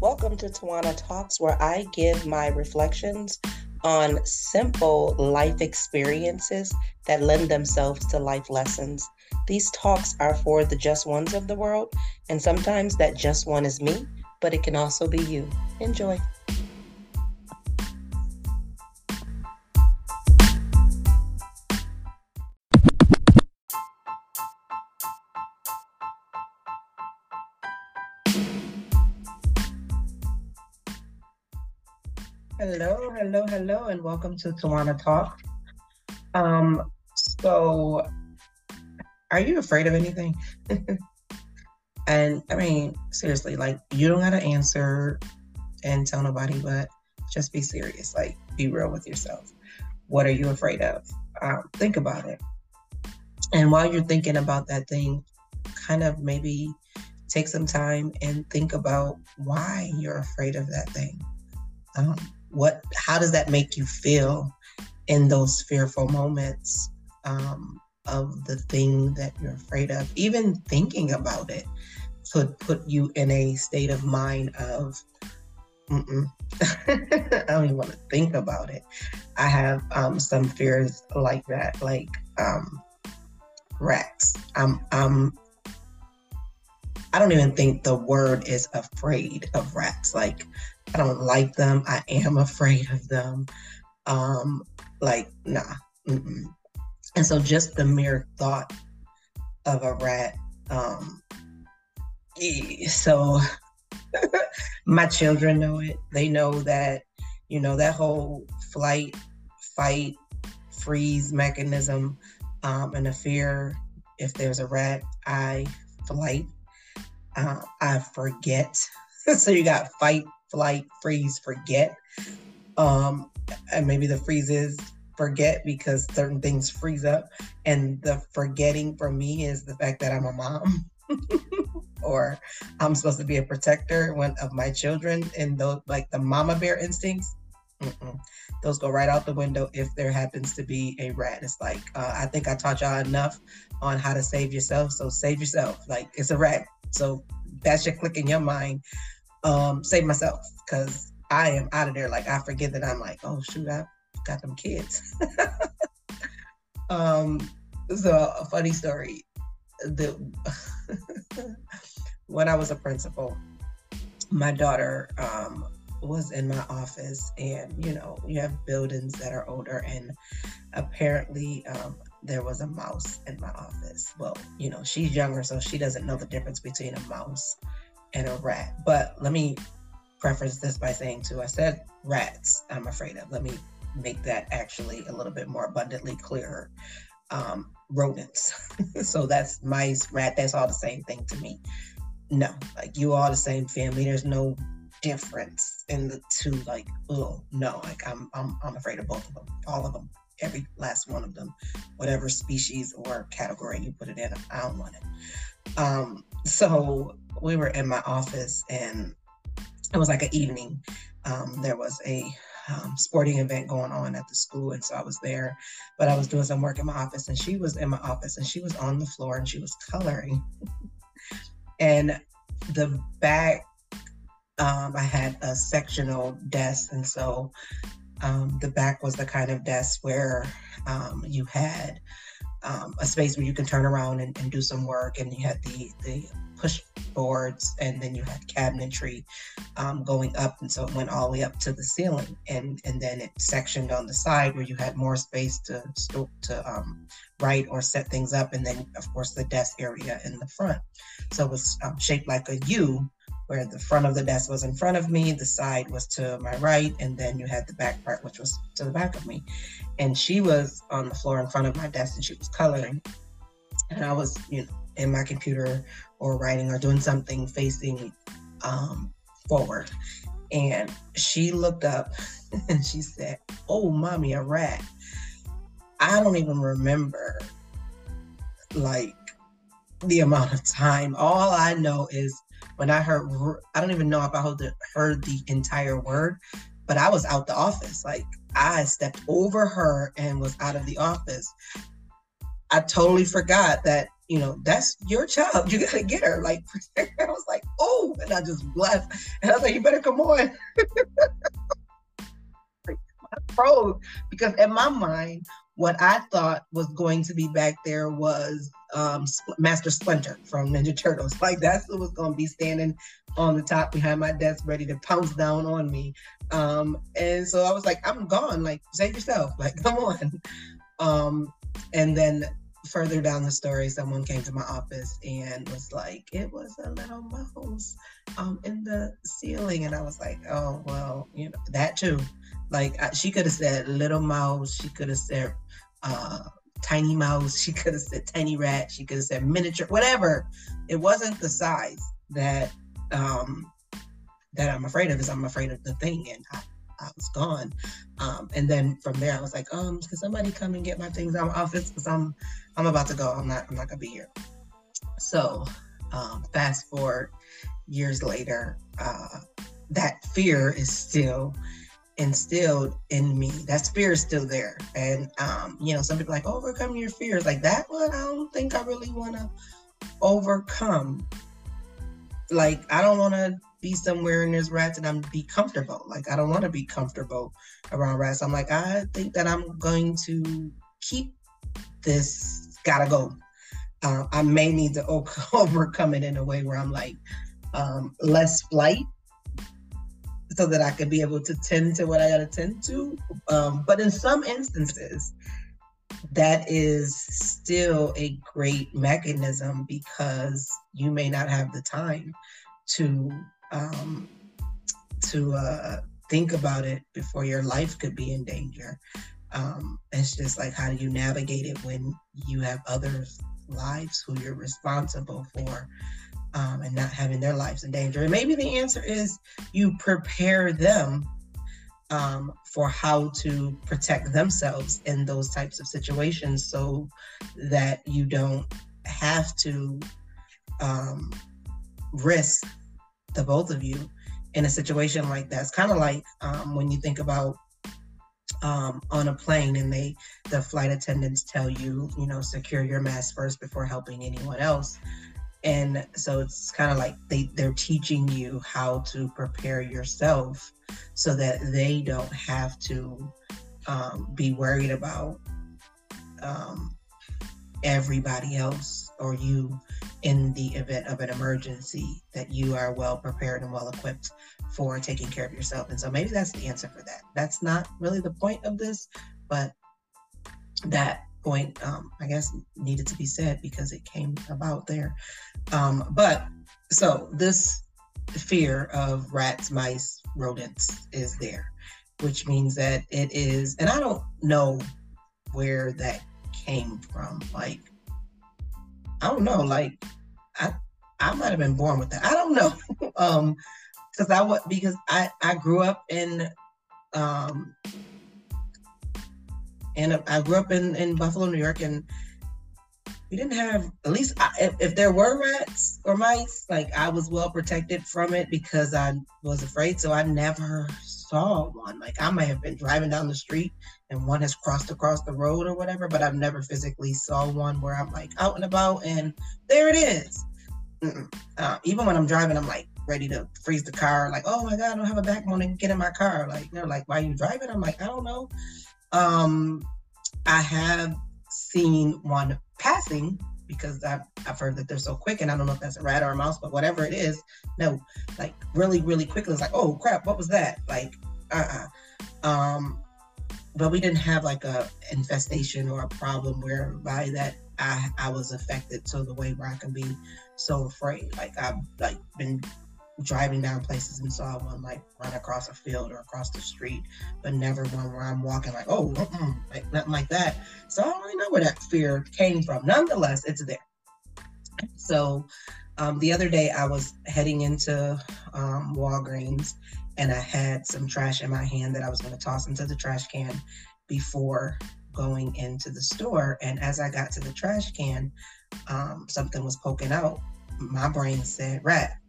Welcome to Tawana Talks, where I give my reflections on simple life experiences that lend themselves to life lessons. These talks are for the just ones of the world, and sometimes that just one is me, but it can also be you. Enjoy. Hello, hello, hello, and welcome to Tawana Talk. Um, so are you afraid of anything? and I mean, seriously, like you don't gotta answer and tell nobody, but just be serious. Like be real with yourself. What are you afraid of? Um, think about it. And while you're thinking about that thing, kind of maybe take some time and think about why you're afraid of that thing. Um, what how does that make you feel in those fearful moments um, of the thing that you're afraid of even thinking about it could put you in a state of mind of I don't even want to think about it. I have um, some fears like that, like um, rats. I'm, I'm, I don't even think the word is afraid of rats. Like I don't like them. I am afraid of them. Um, like, nah. Mm-mm. And so just the mere thought of a rat. Um, so my children know it. They know that, you know, that whole flight, fight, freeze mechanism, um, and the fear. If there's a rat, I flight. Uh, I forget. so you got fight, flight, freeze, forget. Um, and maybe the freeze is forget because certain things freeze up. And the forgetting for me is the fact that I'm a mom. or I'm supposed to be a protector when, of my children and those like the mama bear instincts. Mm-mm. Those go right out the window if there happens to be a rat. It's like uh, I think I taught y'all enough on how to save yourself, so save yourself. Like it's a rat, so that should click in your mind um, save myself because I am out of there. Like I forget that I'm like, oh shoot, I got them kids. um, so a funny story. The when I was a principal, my daughter um, was in my office, and you know, you have buildings that are older, and apparently um, there was a mouse in my office. Well, you know, she's younger, so she doesn't know the difference between a mouse and a rat. But let me preface this by saying too, I said rats I'm afraid of. Let me make that actually a little bit more abundantly clearer. Um, rodents. so that's mice, rat, that's all the same thing to me. No, like you all the same family. There's no difference in the two. Like, oh no, like I'm I'm I'm afraid of both of them, all of them, every last one of them, whatever species or category you put it in. I don't want it. Um, so we were in my office and it was like an evening. Um, there was a um, sporting event going on at the school, and so I was there. But I was doing some work in my office, and she was in my office, and she was on the floor, and she was coloring. and the back, um, I had a sectional desk, and so um, the back was the kind of desk where um, you had um, a space where you can turn around and, and, do some work, and you had the the push boards, and then you had cabinetry um, going up, and so it went all the way up to the ceiling, and and then it sectioned on the side where you had more space to to um, write or set things up, and then of course the desk area in the front. So it was shaped like a U, where the front of the desk was in front of me, the side was to my right, and then you had the back part, which was to the back of me. And she was on the floor in front of my desk and she was coloring. And I was, you know, in my computer or writing or doing something facing um, forward. And she looked up and she said, Oh, mommy, a rat. I don't even remember like the amount of time. All I know is when I heard, I don't even know if I heard the, heard the entire word, but I was out the office. Like I stepped over her and was out of the office. I totally forgot that you know that's your child. You gotta get her. Like I was like, oh, and I just left, and I was like, you better come on. Pros, because in my mind, what I thought was going to be back there was um, Master Splinter from Ninja Turtles. Like that's who was going to be standing on the top behind my desk, ready to pounce down on me. Um, and so I was like, I'm gone. Like save yourself. Like come on. Um, and then further down the story, someone came to my office and was like, it was a little mouse um, in the ceiling. And I was like, oh, well, you know, that too. Like she could have said little mouse. She could have said uh, tiny mouse. She could have said tiny rat. She could have said miniature, whatever. It wasn't the size that um, that I'm afraid of. Is I'm afraid of the thing, and I, I was gone. Um, and then from there, I was like, um, can somebody come and get my things out of my office? Because I'm I'm about to go. I'm not I'm not gonna be here. So um, fast forward years later, uh, that fear is still instilled in me. That fear is still there. And um, you know, some people like overcome your fears. Like that one, I don't think I really wanna overcome. Like I don't wanna be somewhere and there's rats and I'm be comfortable. Like I don't want to be comfortable around rats. I'm like, I think that I'm going to keep this gotta go. Uh, I may need to overcome it in a way where I'm like um, less flight so that I can be able to tend to what I got to tend to. Um, but in some instances, that is still a great mechanism because you may not have the time to um, to uh, think about it before your life could be in danger. Um, it's just like how do you navigate it when you have others' lives who you're responsible for um, and not having their lives in danger. And maybe the answer is you prepare them um, for how to protect themselves in those types of situations so that you don't have to um, risk the both of you in a situation like that. It's kind of like um, when you think about um, on a plane and they the flight attendants tell you you know secure your mask first before helping anyone else and so it's kind of like they they're teaching you how to prepare yourself so that they don't have to um, be worried about um, everybody else or you in the event of an emergency that you are well prepared and well equipped for taking care of yourself. And so maybe that's the answer for that. That's not really the point of this but that point, um, I guess, needed to be said because it came about there. Um, but so this fear of rats, mice, rodents is there, which means that it is, and I don't know where that came from. Like, I don't know. Like, I I might have been born with that. I don't know. um, because I was because I I grew up in um and I grew up in, in Buffalo, New York, and we didn't have at least I, if, if, there were rats or mice, like I was well protected from it because I was afraid. So I never saw one. Like I might have been driving down the street and one has crossed across the road or whatever, but I've never physically saw one where I'm like out and about and there it is. Uh, even when I'm driving, I'm like ready to freeze the car. Like, oh my god, I don't have a backbone and get in my car. Like they're like, why are you driving? I'm like, I don't know. Um, I have seen one passing because I've, I've heard that they're so quick and I don't know if that's a rat or a mouse, but whatever it is, no, like really, really quickly. It's like, oh crap, what was that? Like, uh uh Um, but we didn't have like a infestation or a problem whereby that I, I was affected to the way where I can be so afraid. Like I've like been driving down places and saw one like run across a field or across the street, but never one where I'm walking like, oh, like nothing like that. So I don't really know where that fear came from. Nonetheless, it's there. So um, the other day I was heading into um, Walgreens and I had some trash in my hand that I was going to toss into the trash can before going into the store. And as I got to the trash can, um, something was poking out. My brain said rat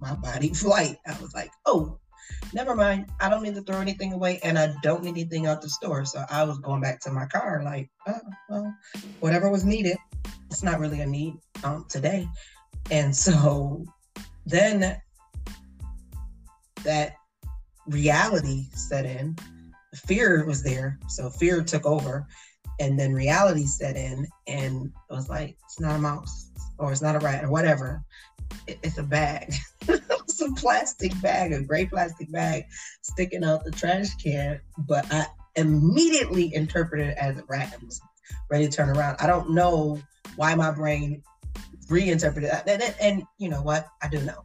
my body flight. I was like, oh. never mind. I don't need to throw anything away and I don't need anything out the store. So I was going back to my car, like, oh, well, whatever was needed, it's not really a need um, today. And so then that reality set in, fear was there. So fear took over. And then reality set in and it was like, it's not a mouse or it's not a rat or whatever. It, it's a bag. a plastic bag, a gray plastic bag sticking out the trash can. But I immediately interpreted it as a rat and was ready to turn around. I don't know why my brain reinterpreted that. And, and, and you know what? I do know.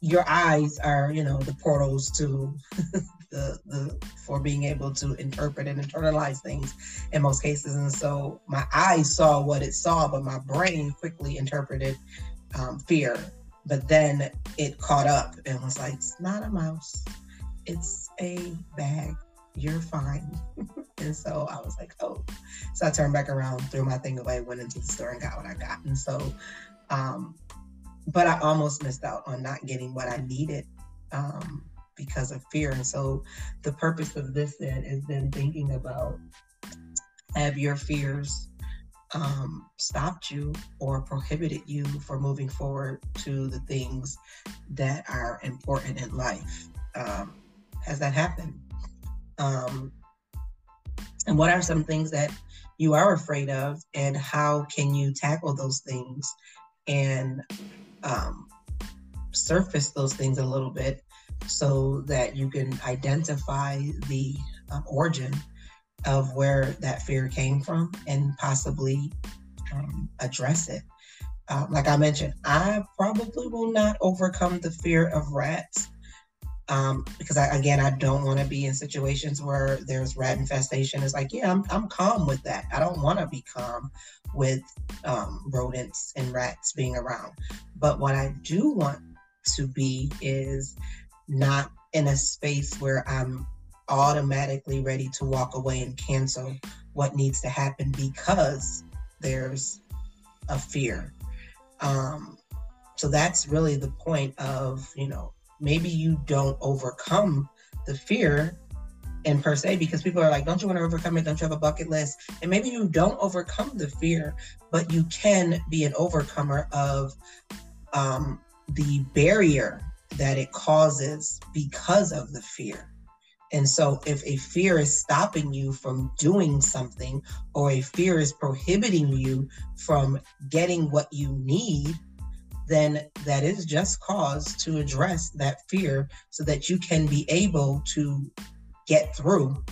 Your eyes are, you know, the portals to the, the for being able to interpret and internalize things in most cases. And so my eyes saw what it saw, but my brain quickly interpreted um, fear. But then it caught up and was like, it's not a mouse, it's a bag. You're fine. and so I was like, oh. So I turned back around, threw my thing away, went into the store and got what I got. And so, um, but I almost missed out on not getting what I needed um, because of fear. And so the purpose of this then is then thinking about have your fears um, stopped you or prohibited you from moving forward to the things that are important in life? Um, has that happened? Um, and what are some things that you are afraid of, and how can you tackle those things and um, surface those things a little bit so that you can identify the um, origin of where that fear came from and possibly um, address it. Um, like I mentioned, I probably will not overcome the fear of rats um, because I, again, I don't want to be in situations where there's rat infestation. It's like, yeah, I'm, I'm calm with that. I don't want to be calm with um, rodents and rats being around. But what I do want to be is not in a space where I'm automatically ready to walk away and cancel what needs to happen because there's a fear. Um, so that's really the point of, you know, maybe you don't overcome the fear in per se because people are like, don't you want to overcome it? Don't you have a bucket list? And maybe you don't overcome the fear, but you can be an overcomer of um, the barrier that it causes because of the fear. And so, if a fear is stopping you from doing something, or a fear is prohibiting you from getting what you need, then that is just cause to address that fear so that you can be able to get through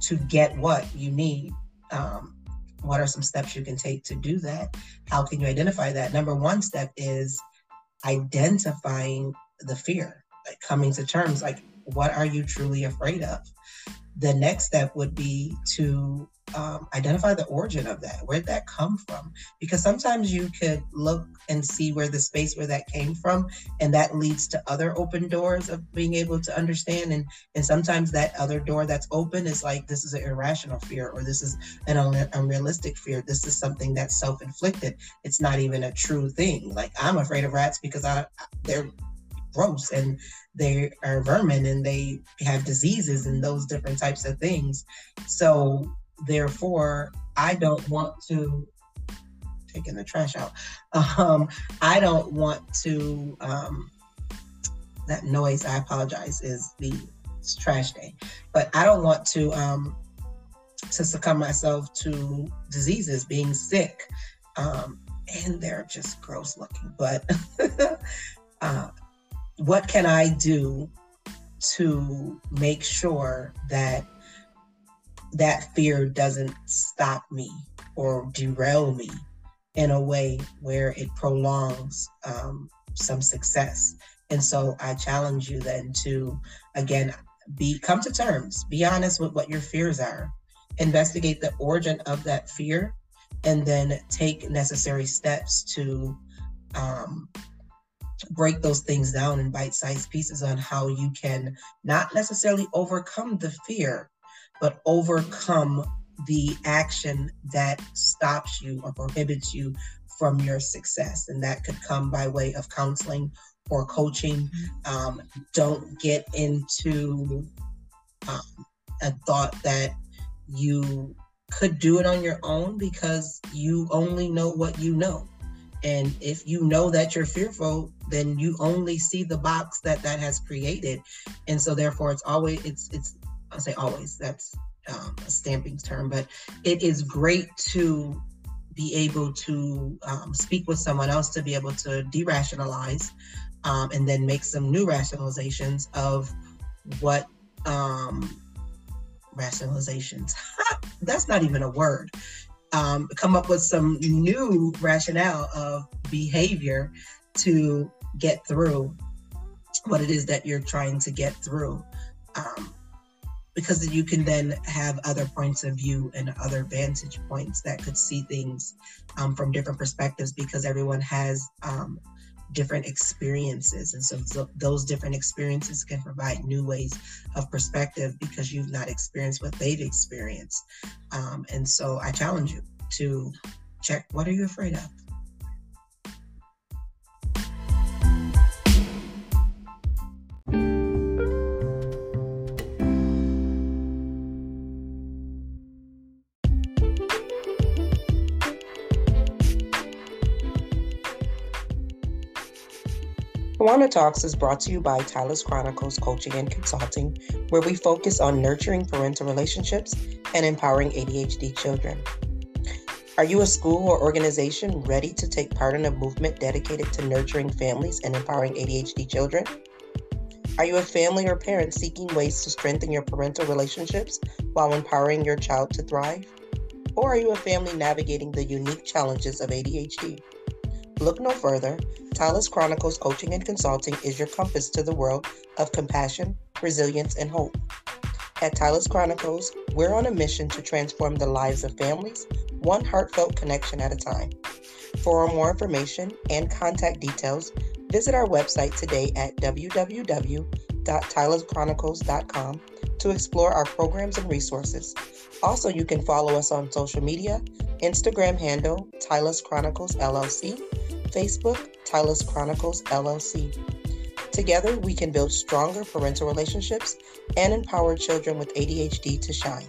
to get what you need. Um, what are some steps you can take to do that? How can you identify that? Number one step is identifying the fear, like coming to terms, like what are you truly afraid of? The next step would be to um, identify the origin of that. Where'd that come from? Because sometimes you could look and see where the space where that came from, and that leads to other open doors of being able to understand. And and sometimes that other door that's open is like this is an irrational fear, or this is an unrealistic fear. This is something that's self-inflicted. It's not even a true thing. Like I'm afraid of rats because I they're gross and they are vermin and they have diseases and those different types of things. So therefore, I don't want to taking the trash out. Um, I don't want to. Um, that noise, I apologize, is the trash day, but I don't want to um, to succumb myself to diseases, being sick, um, and they're just gross looking. But uh, what can I do to make sure that that fear doesn't stop me or derail me in a way where it prolongs um, some success. And so I challenge you then to, again, be come to terms, be honest with what your fears are, investigate the origin of that fear, and then take necessary steps to um, break those things down in bite-sized pieces on how you can not necessarily overcome the fear, but overcome the action that stops you or prohibits you from your success. And that could come by way of counseling or coaching. Um, don't get into um, a thought that you could do it on your own because you only know what you know. And if you know that you're fearful, then you only see the box that that has created. And so therefore it's always, it's, it's, I'll say always, that's um, a stamping term, but it is great to be able to um, speak with someone else to be able to de-rationalize um, and then make some new rationalizations of what um, rationalizations. That's not even a word. Um, come up with some new rationale of behavior to get through what it is that you're trying to get through. Um, because you can then have other points of view and other vantage points that could see things um, from different perspectives because everyone has um, different experiences. And so, those different experiences can provide new ways of perspective because you've not experienced what they've experienced. Um, and so I challenge you to check what are you afraid of? Tawana Talks is brought to you by Tyla's Chronicles Coaching and Consulting, where we focus on nurturing parental relationships and empowering ADHD children. Are you a school or organization ready to take part in a movement dedicated to nurturing families and empowering ADHD children? Are you a family or parent seeking ways to strengthen your parental relationships while empowering your child to thrive? Or are you a family navigating the unique challenges of ADHD? Look no further. Tyla's Chronicles Coaching and Consulting is your compass to the world of compassion, resilience, and hope. At Tyla's Chronicles, we're on a mission to transform the lives of families, one heartfelt connection at a time. For more information and contact details, visit our website today at www.tylaschronicles.com to explore our programs and resources. Also, you can follow us on social media Instagram handle Tyla's Chronicles LLC Facebook, Tyla's Chronicles LLC. Together, we can build stronger parental relationships and empower children with ADHD to shine.